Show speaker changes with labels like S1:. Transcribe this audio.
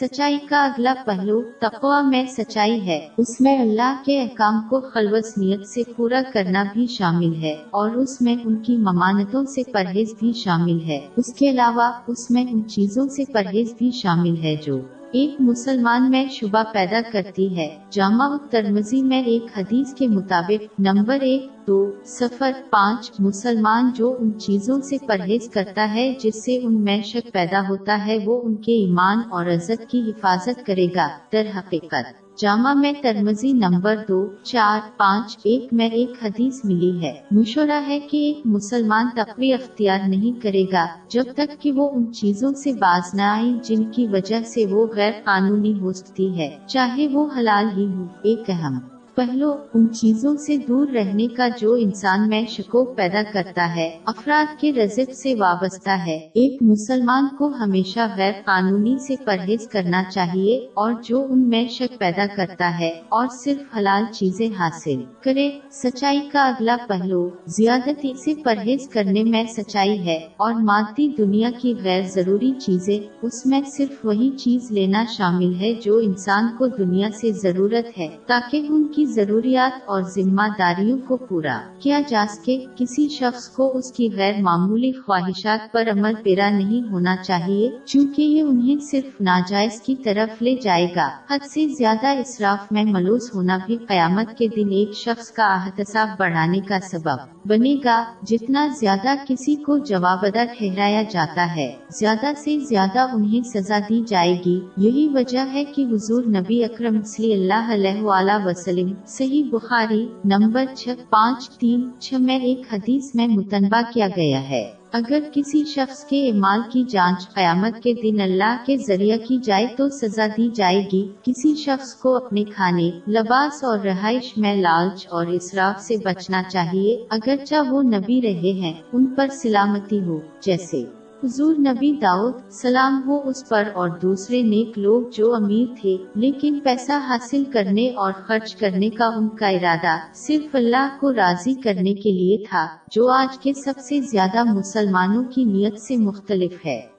S1: سچائی کا اگلا پہلو تقوا میں سچائی ہے۔ اس میں اللہ کے احکام کو خلوص نیت سے پورا کرنا بھی شامل ہے اور اس میں ان کی ممانتوں سے پرہیز بھی شامل ہے۔ اس کے علاوہ اس میں ان چیزوں سے پرہیز بھی شامل ہے جو ایک مسلمان میں شبہ پیدا کرتی ہے۔ جامع ترمزی میں ایک حدیث کے مطابق نمبر ایک، دو سفر پانچ مسلمان جو ان چیزوں سے پرہیز کرتا ہے جس سے ان میں شک پیدا ہوتا ہے، وہ ان کے ایمان اور عزت کی حفاظت کرے گا۔ در حقیقت جامع میں ترمزی نمبر دو، چار، پانچ، ایک میں ایک حدیث ملی ہے۔ مشورہ ہے کہ ایک مسلمان تقوی اختیار نہیں کرے گا جب تک کہ وہ ان چیزوں سے باز نہ آئے جن کی وجہ سے وہ غیر قانونی ہو سکتی ہے، چاہے وہ حلال ہی ہو۔ ایک اہم پہلو ان چیزوں سے دور رہنے کا جو انسان میں شکوک پیدا کرتا ہے، افراد کے رزق سے وابستہ ہے۔ ایک مسلمان کو ہمیشہ غیر قانونی سے پرہیز کرنا چاہیے اور جو ان میں شک پیدا کرتا ہے اور صرف حلال چیزیں حاصل کرے۔ سچائی کا اگلا پہلو، زیادتی سے پرہیز کرنے میں سچائی ہے اور مادی دنیا کی غیر ضروری چیزیں، اس میں صرف وہی چیز لینا شامل ہے جو انسان کو دنیا سے ضرورت ہے تاکہ ان کی ضروریات اور ذمہ داریوں کو پورا کیا جا سکے، کسی شخص کو اس کی غیر معمولی خواہشات پر عمل پیرا نہیں ہونا چاہیے، چونکہ یہ انہیں صرف ناجائز کی طرف لے جائے گا۔ حد سے زیادہ اسراف میں ملوث ہونا بھی قیامت کے دن ایک شخص کا احتساب بڑھانے کا سبب بنے گا۔ جتنا زیادہ کسی کو جواب ادا ٹھہرایا جاتا ہے، زیادہ سے زیادہ انہیں سزا دی جائے گی۔ یہی وجہ ہے کہ حضور نبی اکرم صلی اللہ علیہ وسلم صحیح بخاری نمبر چھ، پانچ، تین، چھ میں ایک حدیث میں متنبع کیا گیا ہے۔ اگر کسی شخص کے اعمال کی جانچ قیامت کے دن اللہ کے ذریعہ کی جائے تو سزا دی جائے گی۔ کسی شخص کو اپنے کھانے، لباس اور رہائش میں لالچ اور اسراف سے بچنا چاہیے، اگرچہ وہ نبی رہے ہیں، ان پر سلامتی ہو، جیسے حضور نبی داؤد سلام ہو اس پر اور دوسرے نیک لوگ جو امیر تھے، لیکن پیسہ حاصل کرنے اور خرچ کرنے کا ان کا ارادہ صرف اللہ کو راضی کرنے کے لیے تھا، جو آج کے سب سے زیادہ مسلمانوں کی نیت سے مختلف ہے۔